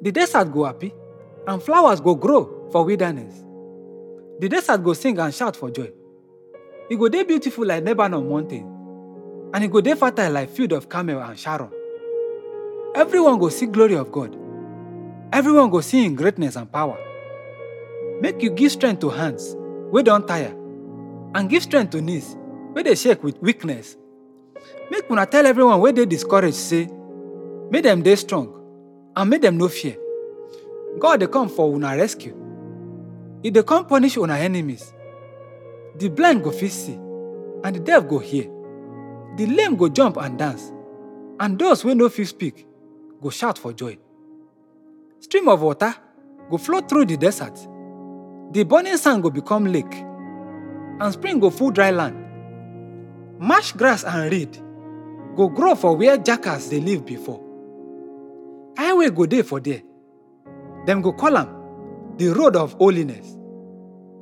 The desert go happy, and flowers go grow for wilderness. The desert go sing and shout for joy. It go dey beautiful like Lebanon mountain, and it go dey fertile like field of Carmel and Sharon. Everyone go see glory of God. Everyone go see Him greatness and power. Make you give strength to hands wey don tire, and give strength to knees wey dey shake with weakness. Make una tell everyone wey dey discouraged say, make dem dey strong and make dem no fear. God dey come for una rescue. E dey come punish una enemies. The blind go see, and the deaf go hear. The lame go jump and dance, and those wey no fit speak go shout for joy. Stream of water go flow through the desert. The burning sand go become lake, and spring go full dry land. Marsh grass and reed go grow for where jackals dey live before. Highway go dey for there. Dem go call am the road of holiness.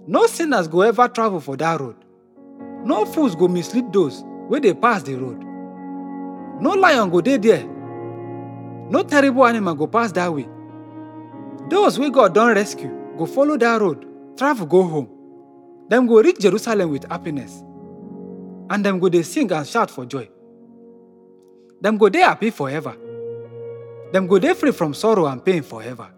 No sinners go ever travel for that road. No fools go mislead those wey dey pass the road. No lion go dey there. No terrible animal go pass that way. Those wey God don rescue go follow that road, travel go home. Dem go reach Jerusalem with happiness, and dem go dey sing and shout for joy. Dem go dey happy forever. Dem go dey free from sorrow and pain forever.